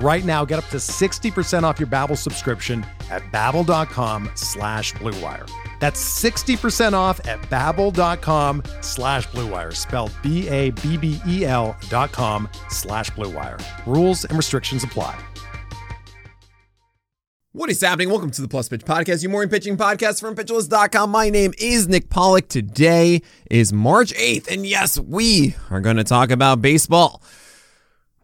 Right now, get up to 60% off your Babbel subscription at babbel.com slash bluewire. That's 60% off at babbel.com slash bluewire, spelled B-A-B-B-E-L dot com slash bluewire. Rules and restrictions apply. What is happening? Welcome to the Plus Pitch Podcast, your morning pitching podcast from pitcherlist.com. My name is Nick Pollock. Today is March 8th, and yes, we are going to talk about baseball.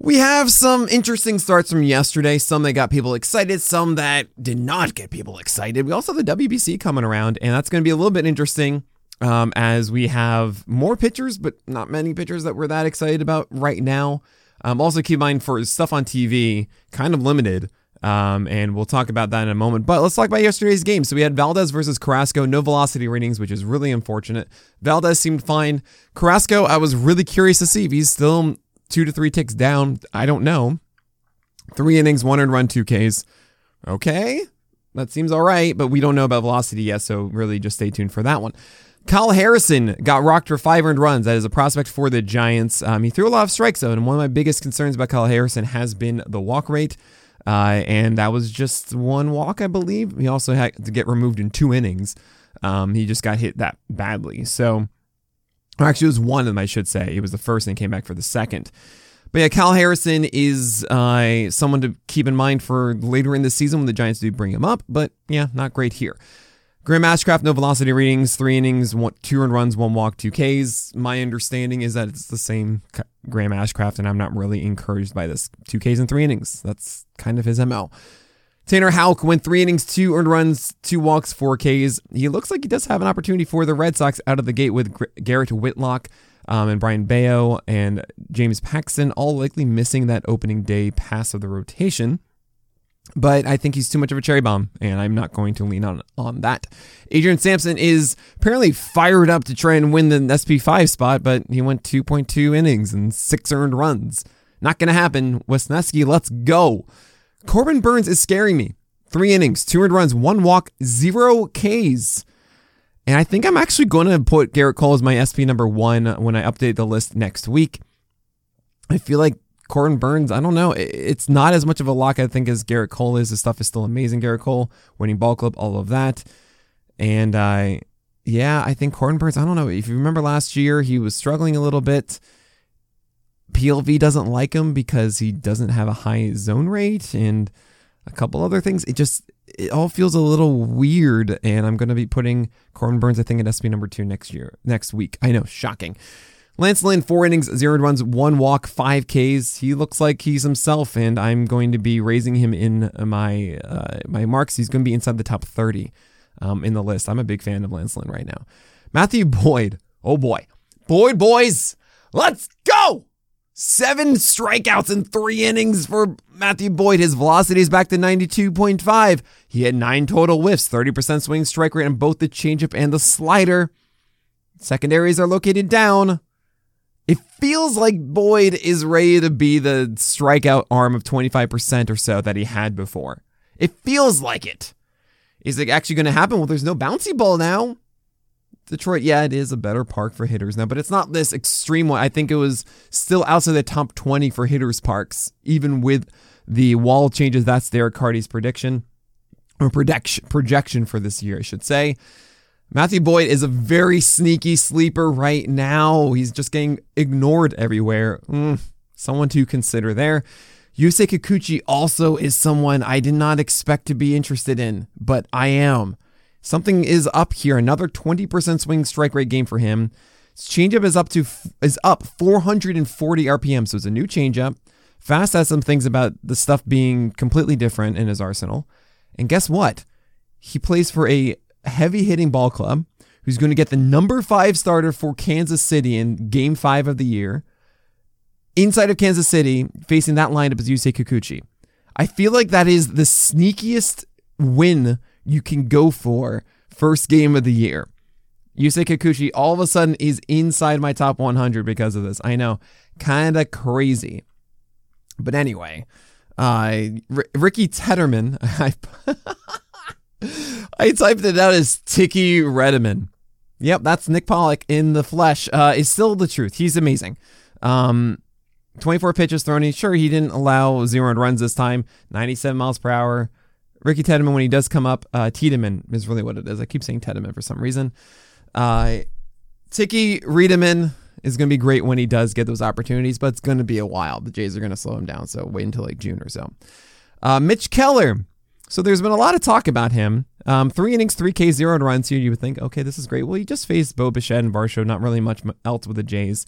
We have some interesting starts from yesterday, some that got people excited, some that did not get people excited. We also have the WBC coming around, and that's going to be a little bit interesting um, as we have more pitchers, but not many pitchers that we're that excited about right now. Um, also, keep in mind for stuff on TV, kind of limited. Um, and we'll talk about that in a moment. But let's talk about yesterday's game. So we had Valdez versus Carrasco, no velocity ratings, which is really unfortunate. Valdez seemed fine. Carrasco, I was really curious to see if he's still two to three ticks down. I don't know. Three innings, one earned run, two Ks. Okay, that seems all right, but we don't know about velocity yet, so really just stay tuned for that one. Kyle Harrison got rocked for five earned runs. That is a prospect for the Giants. Um, he threw a lot of strikes, though, and one of my biggest concerns about Kyle Harrison has been the walk rate. Uh, and that was just one walk, I believe. He also had to get removed in two innings. Um, he just got hit that badly. So, actually, it was one of them, I should say. It was the first and came back for the second. But yeah, Cal Harrison is uh, someone to keep in mind for later in the season when the Giants do bring him up. But yeah, not great here. Graham Ashcraft, no velocity readings, three innings, one, two earned runs, one walk, two Ks. My understanding is that it's the same Graham Ashcraft, and I'm not really encouraged by this. Two Ks and three innings. That's kind of his MO. Tanner Houck went three innings, two earned runs, two walks, four Ks. He looks like he does have an opportunity for the Red Sox out of the gate with Garrett Whitlock um, and Brayan Bello and James Paxton, all likely missing that opening day pass of the rotation. But I think he's too much of a cherry bomb, and I'm not going to lean on on that. Adrian Sampson is apparently fired up to try and win the SP5 spot, but he went 2.2 innings and six earned runs. Not going to happen. Wesneski, let's go. Corbin Burnes is scaring me. Three innings, two runs, one walk, zero Ks. And I think I'm actually going to put Gerrit Cole as my SP number one when I update the list next week. I feel like Corbin Burnes, I don't know. It's not as much of a lock, I think, as Gerrit Cole is. His stuff is still amazing. Gerrit Cole, winning ball club, all of that. And I, uh, yeah, I think Corbin Burnes, I don't know. If you remember last year, he was struggling a little bit. PLV doesn't like him because he doesn't have a high zone rate and a couple other things. It just, it all feels a little weird. And I'm going to be putting Corbin Burnes, I think, at SP number two next year, next week. I know, shocking. Lance Lynn, four innings, zero runs, one walk, five Ks. He looks like he's himself, and I'm going to be raising him in my uh, my marks. He's going to be inside the top 30 um, in the list. I'm a big fan of Lance Lynn right now. Matthew Boyd, oh boy, Boyd boys, let's go! Seven strikeouts in three innings for Matthew Boyd. His velocity is back to 92.5. He had nine total whiffs, 30% swing strike rate on both the changeup and the slider. Secondaries are located down. It feels like Boyd is ready to be the strikeout arm of 25% or so that he had before. It feels like it. Is it actually going to happen? Well, there's no bouncy ball now. Detroit, yeah, it is a better park for hitters now, but it's not this extreme one. I think it was still outside the top 20 for hitters parks, even with the wall changes. That's Derek Carty's prediction or projection projection for this year, I should say. Matthew Boyd is a very sneaky sleeper right now. He's just getting ignored everywhere. Mm, someone to consider there. Yusei Kikuchi also is someone I did not expect to be interested in, but I am. Something is up here. Another 20% swing strike rate game for him. His changeup is up to is up 440 RPM, so it's a new changeup. Fast has some things about the stuff being completely different in his arsenal. And guess what? He plays for a heavy hitting ball club who's going to get the number five starter for Kansas City in game five of the year. Inside of Kansas City, facing that lineup is Yusei Kikuchi. I feel like that is the sneakiest win you can go for first game of the year. Yusei Kikuchi all of a sudden is inside my top 100 because of this. I know, kind of crazy. But anyway, uh, R- Ricky Tederman, I, I typed it out as Tiki Redeman. Yep, that's Nick Pollock in the flesh. Uh, is still the truth. He's amazing. Um, 24 pitches thrown. Sure, he didn't allow zero runs this time. 97 miles per hour. Ricky Tiedemann, when he does come up, uh, Tiedemann is really what it is. I keep saying Tiedemann for some reason. Uh, Tiki Redeman is going to be great when he does get those opportunities, but it's going to be a while. The Jays are going to slow him down, so wait until like June or so. Uh, Mitch Keller. So there's been a lot of talk about him. Um, three innings, three K, zero runs here. You would think, okay, this is great. Well, he just faced Bo Bichette and Varsho, not really much else with the Jays.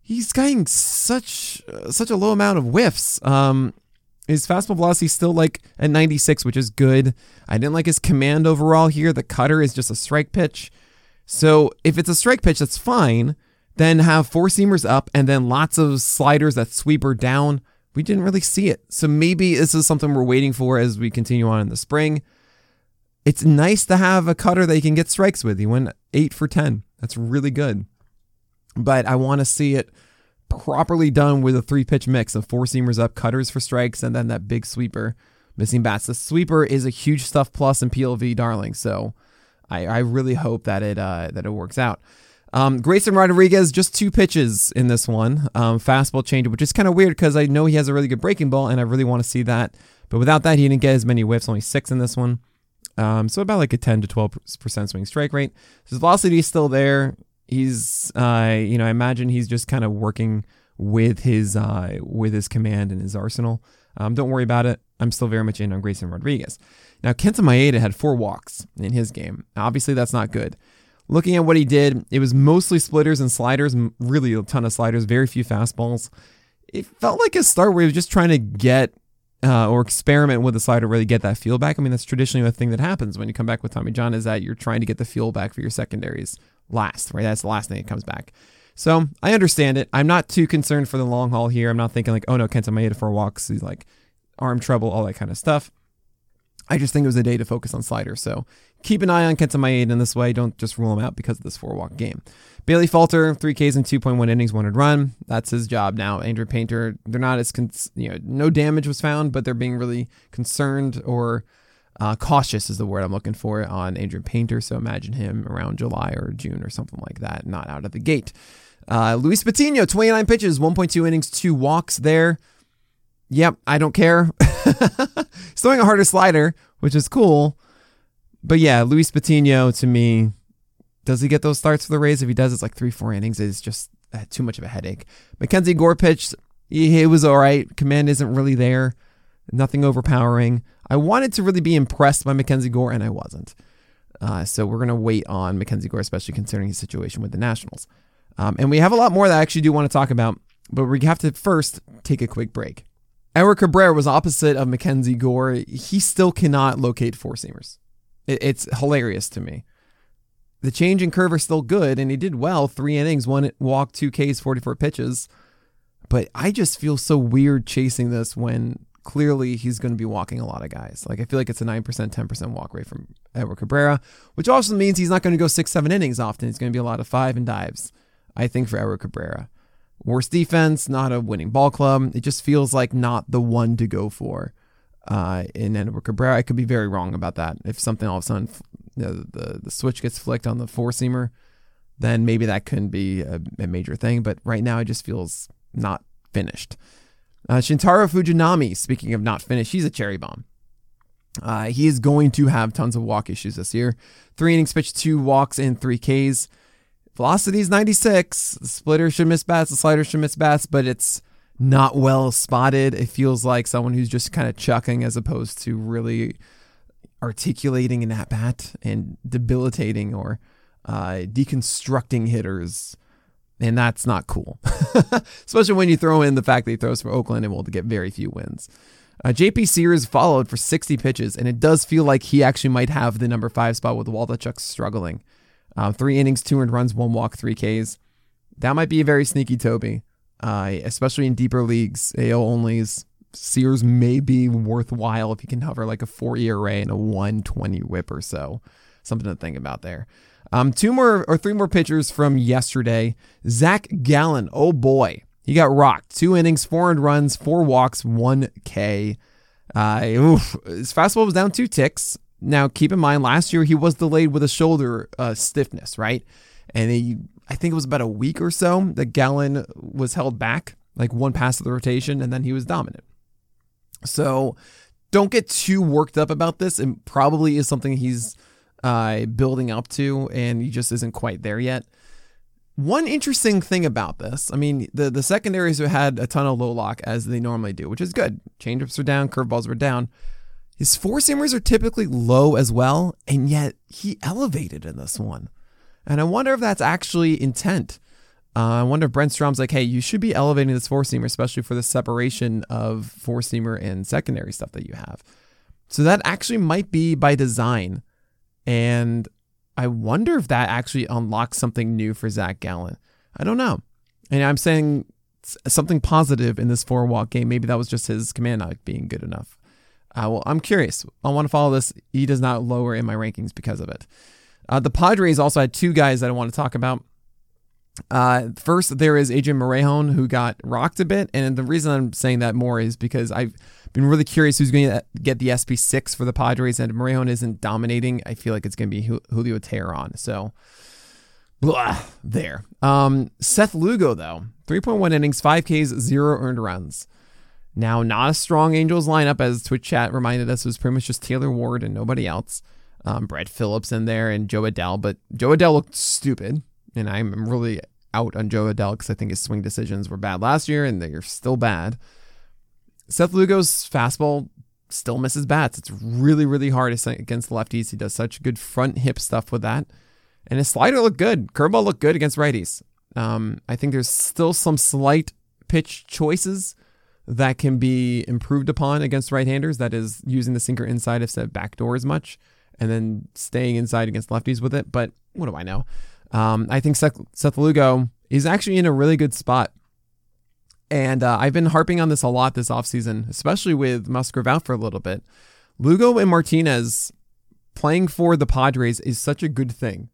He's getting such uh, such a low amount of whiffs. Um, his fastball velocity is still like at 96, which is good. I didn't like his command overall here. The cutter is just a strike pitch. So if it's a strike pitch, that's fine. Then have four seamers up and then lots of sliders that sweep her down. We didn't really see it. So maybe this is something we're waiting for as we continue on in the spring. It's nice to have a cutter that you can get strikes with. He went eight for 10. That's really good. But I want to see it properly done with a three pitch mix of four seamers up, cutters for strikes, and then that big sweeper missing bats. The sweeper is a huge stuff plus in PLV darling. So I, I really hope that it uh, that it works out. Um, Grayson Rodriguez, just two pitches in this one. Um, fastball change, which is kind of weird because I know he has a really good breaking ball and I really want to see that. But without that, he didn't get as many whiffs, only six in this one. Um, so about like a 10 to 12% swing strike rate. His velocity is still there. He's, uh, you know, I imagine he's just kind of working with his, uh, with his command and his arsenal. Um, don't worry about it. I'm still very much in on Grayson Rodriguez. Now, Kenta Maeda had four walks in his game. Obviously, that's not good. Looking at what he did, it was mostly splitters and sliders, really a ton of sliders, very few fastballs. It felt like a start where he was just trying to get uh, or experiment with the slider, really get that feel back. I mean, that's traditionally the thing that happens when you come back with Tommy John is that you're trying to get the feel back for your secondaries last, right? That's the last thing that comes back. So I understand it. I'm not too concerned for the long haul here. I'm not thinking like, oh no, Kenta Maeda for walks. He's like arm trouble, all that kind of stuff. I just think it was a day to focus on slider. So keep an eye on Kenta Maeda in this way. Don't just rule him out because of this four walk game. Bailey Falter, three Ks and 2.1 innings, one run. That's his job now. Andrew Painter, they're not as, cons- you know, no damage was found, but they're being really concerned or uh, cautious is the word I'm looking for on Adrian Painter. So imagine him around July or June or something like that, not out of the gate. Uh, Luis Patino, 29 pitches, 1.2 innings, two walks there. Yep, I don't care. He's throwing a harder slider, which is cool. But yeah, Luis Patino to me, does he get those starts for the Rays? If he does, it's like three, four innings. It's just uh, too much of a headache. Mackenzie Gore pitched. He, was all right. Command isn't really there. Nothing overpowering. I wanted to really be impressed by Mackenzie Gore, and I wasn't. Uh, so we're going to wait on Mackenzie Gore, especially considering his situation with the Nationals. Um, and we have a lot more that I actually do want to talk about, but we have to first take a quick break. Eric Cabrera was opposite of Mackenzie Gore. He still cannot locate four seamers. It's hilarious to me. The change in curve are still good, and he did well. Three innings, one walk, two Ks, 44 pitches. But I just feel so weird chasing this when clearly he's going to be walking a lot of guys. Like I feel like it's a 9%, 10% walk rate from Edward Cabrera, which also means he's not going to go six, seven innings often. It's going to be a lot of five and dives, I think, for Edward Cabrera. Worst defense, not a winning ball club. It just feels like not the one to go for uh, in Edward Cabrera. I could be very wrong about that. If something all of a sudden the, the, the switch gets flicked on the four seamer, then maybe that couldn't be a, a, major thing. But right now, it just feels not finished. Uh, Shintaro Fujinami, speaking of not finished, he's a cherry bomb. Uh, he is going to have tons of walk issues this year. Three innings pitched, two walks, and three Ks. Velocity is 96. The splitter should miss bats, the slider should miss bats, but it's not well spotted. It feels like someone who's just kind of chucking as opposed to really articulating an at bat and debilitating or uh, deconstructing hitters And that's not cool, especially when you throw in the fact that he throws for Oakland and will get very few wins. Uh, JP Sears followed for 60 pitches, and it does feel like he actually might have the number five spot with Waldichuk struggling. Uh, three innings, two earned runs, one walk, three Ks. That might be a very sneaky Toby, uh, especially in deeper leagues, AL onlys. Sears may be worthwhile if he can hover like a four ERA and a 120 whip or so. Something to think about there. Um, two more or three more pitchers from yesterday. Zach Gallen, oh boy, he got rocked. Two innings, four earned runs, four walks, one K. Uh, oof, his fastball was down two ticks. Now, keep in mind, last year he was delayed with a shoulder uh, stiffness, right? And he, I think it was about a week or so that Gallen was held back, like one pass of the rotation, and then he was dominant. So don't get too worked up about this. It probably is something he's uh, building up to, and he just isn't quite there yet. One interesting thing about this, I mean, the, the secondaries had a ton of low lock as they normally do, which is good. Changeups were down, curveballs were down. His four seamers are typically low as well, and yet he elevated in this one. And I wonder if that's actually intent. Uh, I wonder if Brent Strom's like, hey, you should be elevating this four seamer, especially for the separation of four seamer and secondary stuff that you have. So that actually might be by design. And I wonder if that actually unlocks something new for Zach Gallen. I don't know. And I'm saying something positive in this four walk game. Maybe that was just his command not being good enough. Uh, well, I'm curious. I want to follow this. He does not lower in my rankings because of it. Uh, the Padres also had two guys that I want to talk about. Uh, first, there is Adrian Morejon who got rocked a bit, and the reason I'm saying that more is because I've been really curious who's going to get the SP6 for the Padres, and Morejon isn't dominating. I feel like it's going to be Julio Teheran. So, blah, there. Um, Seth Lugo, though, 3.1 innings, 5 Ks, 0 earned runs. Now, not a strong Angels lineup, as Twitch chat reminded us, it was pretty much just Taylor Ward and nobody else. Um, Brett Phillips in there and Jo Adell, but Jo Adell looked stupid, and I'm really out on Jo Adell because I think his swing decisions were bad last year, and they're still bad. Seth Lugo's fastball still misses bats. It's really, really hard against lefties. He does such good front hip stuff with that. And his slider looked good. Curveball looked good against righties. Um, I think there's still some slight pitch choices that can be improved upon against right-handers. That is using the sinker inside instead of backdoor as much, and then staying inside against lefties with it. But what do I know? Um, I think Seth, Seth Lugo is actually in a really good spot and uh, I've been harping on this a lot this offseason, especially with Musgrove out for a little bit. Lugo and Martinez playing for the Padres is such a good thing.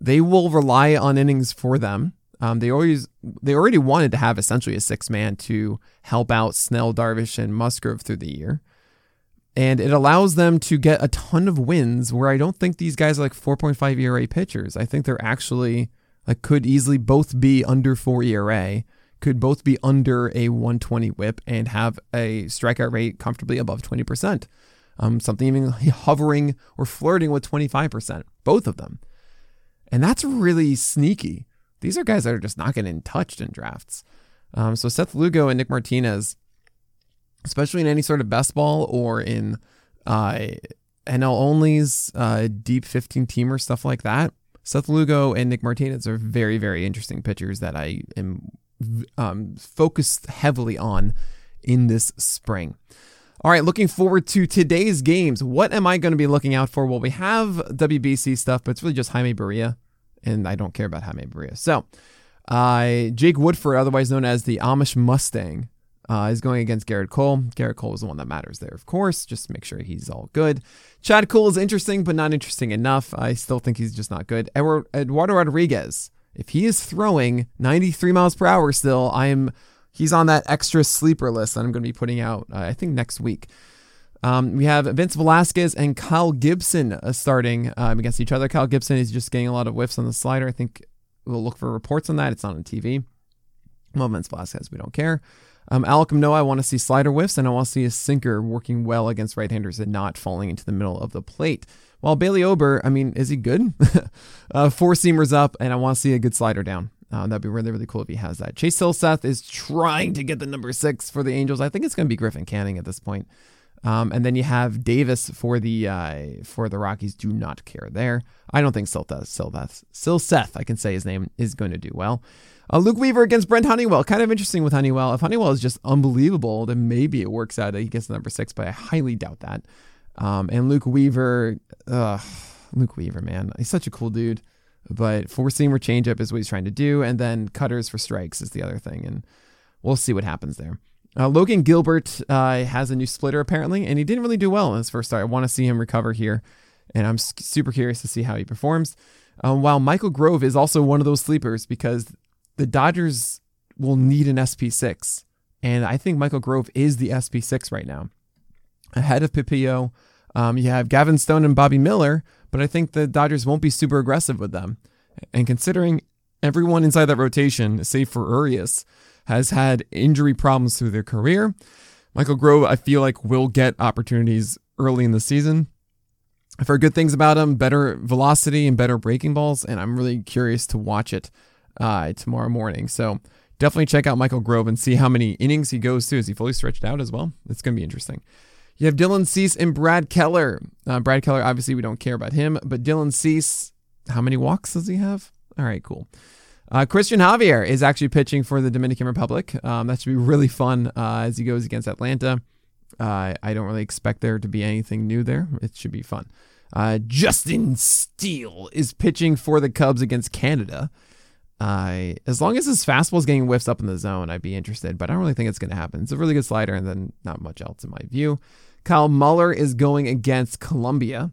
They will rely on innings for them. Um, they always they already wanted to have essentially a six man to help out Snell, Darvish, and Musgrove through the year. And it allows them to get a ton of wins where I don't think these guys are like 4.5 ERA pitchers. I think they're actually like could easily both be under 4 ERA could both be under a 120 whip and have a strikeout rate comfortably above 20%. Um, something even hovering or flirting with 25%, both of them. And that's really sneaky. These are guys that are just not getting touched in drafts. Um, so Seth Lugo and Nick Martinez, especially in any sort of best ball or in uh, NL onlys, uh, deep 15 teamer, stuff like that, Seth Lugo and Nick Martinez are very, very interesting pitchers that I am um, focused heavily on in this spring. All right, looking forward to today's games. What am I going to be looking out for? Well, we have WBC stuff, but it's really just Jaime Barria, and I don't care about Jaime Barria. So, uh, Jake Woodford, otherwise known as the Amish Mustang, uh, is going against Gerrit Cole. Gerrit Cole is the one that matters there, of course. Just make sure he's all good. Chad Kuhl is interesting, but not interesting enough. I still think he's just not good. Eduardo Rodriguez if he is throwing 93 miles per hour still, I am he's on that extra sleeper list that I'm going to be putting out. Uh, I think next week. Um, we have Vince Velasquez and Kyle Gibson uh, starting um, against each other. Kyle Gibson is just getting a lot of whiffs on the slider. I think we'll look for reports on that. It's not on TV. Well, Vince Velasquez, we don't care. Um, Alek Manoah, I want to see slider whiffs, and I want to see a sinker working well against right-handers and not falling into the middle of the plate. While Bailey Ober, I mean, is he good? uh, four seamers up, and I want to see a good slider down. Uh, that'd be really, really cool if he has that. Chase Silseth is trying to get the number six for the Angels. I think it's going to be Griffin Canning at this point. Um, and then you have Davis for the uh, for the Rockies. Do not care there. I don't think Silseth, Silseth, Silseth, I can say his name, is going to do well. Uh, Luke Weaver against Brent Honeywell. Kind of interesting with Honeywell. If Honeywell is just unbelievable, then maybe it works out that he gets number six, but I highly doubt that. Um, and Luke Weaver, uh, Luke Weaver, man, he's such a cool dude. But four seamer changeup is what he's trying to do, and then cutters for strikes is the other thing, and we'll see what happens there. Uh, Logan Gilbert uh, has a new splitter apparently, and he didn't really do well in his first start. I want to see him recover here, and I'm super curious to see how he performs. Um, while Michael Grove is also one of those sleepers because the Dodgers will need an SP6, and I think Michael Grove is the SP6 right now, ahead of Pepiot. Um, you have Gavin Stone and Bobby Miller, but I think the Dodgers won't be super aggressive with them. And considering everyone inside that rotation, save for Urias, has had injury problems through their career. Michael Grove, I feel like, will get opportunities early in the season. I've heard good things about him, better velocity and better breaking balls, and I'm really curious to watch it uh, tomorrow morning. So definitely check out Michael Grove and see how many innings he goes to. Is he fully stretched out as well? It's going to be interesting. You have Dylan Cease and Brad Keller. Uh, Brad Keller, obviously, we don't care about him, but Dylan Cease, how many walks does he have? All right, cool. Uh, Cristian Javier is actually pitching for the Dominican Republic. Um, that should be really fun uh, as he goes against Atlanta. Uh, I don't really expect there to be anything new there. It should be fun. Uh, Justin Steele is pitching for the Cubs against Canada. As long as his fastball is getting whiffs up in the zone, I'd be interested, but I don't really think it's going to happen. It's a really good slider, and then not much else in my view. Kyle Muller is going against Colombia.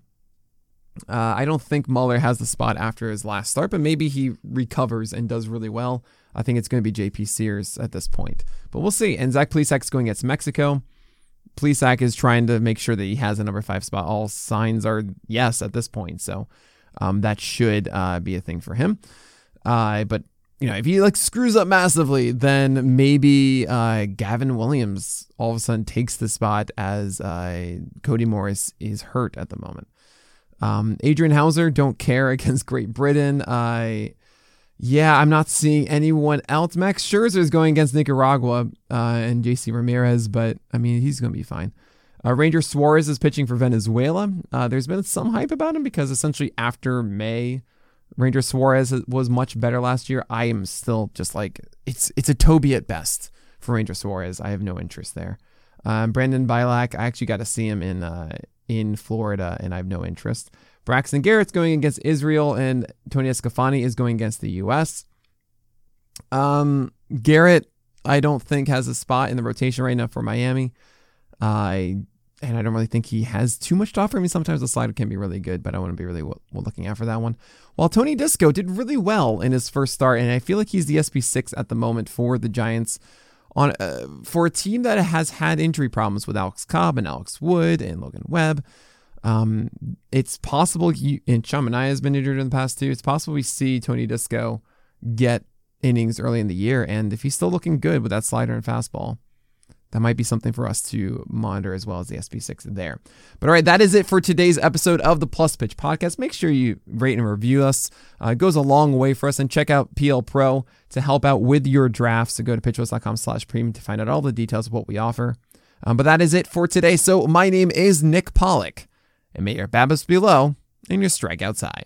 Uh, I don't think Muller has the spot after his last start, but maybe he recovers and does really well. I think it's going to be JP Sears at this point, but we'll see. And Zach Plesac's going against Mexico. Plesac is trying to make sure that he has a number five spot. All signs are yes at this point, so um, that should uh, be a thing for him. Uh, but you know, if he like screws up massively, then maybe uh, Gavin Williams all of a sudden takes the spot as uh, Cody Morris is hurt at the moment. Um, Adrian Houser don't care against Great Britain. I, yeah, I'm not seeing anyone else. Max Scherzer is going against Nicaragua uh, and JC Ramirez, but I mean, he's going to be fine. Uh, Ranger Suarez is pitching for Venezuela. Uh, there's been some hype about him because essentially after May, Ranger Suarez was much better last year. I am still just like it's it's a Toby at best for Ranger Suarez. I have no interest there. Um, Brandon Bielak, I actually got to see him in uh, in Florida, and I have no interest. Braxton Garrett's going against Israel, and Tony DeSclafani is going against the U.S. Um, Garrett, I don't think has a spot in the rotation right now for Miami. I uh, and I don't really think he has too much to offer. I mean, sometimes the slider can be really good, but I want to be really well, looking out for that one. While Tony Disco did really well in his first start, and I feel like he's the SP6 at the moment for the Giants on uh, for a team that has had injury problems with Alex Cobb and Alex Wood and Logan Webb. Um, it's possible he and Chaminade has been injured in the past too. It's possible we see Tony Disco get innings early in the year, and if he's still looking good with that slider and fastball, that might be something for us to monitor as well as the SP6 there. But all right, that is it for today's episode of the Plus Pitch podcast. Make sure you rate and review us. Uh, it goes a long way for us. And check out PL Pro to help out with your drafts. So go to pitcherlist.com slash premium to find out all the details of what we offer. Um, but that is it for today. So my name is Nick Pollock. And may your BABIPs be low and your strikeouts high.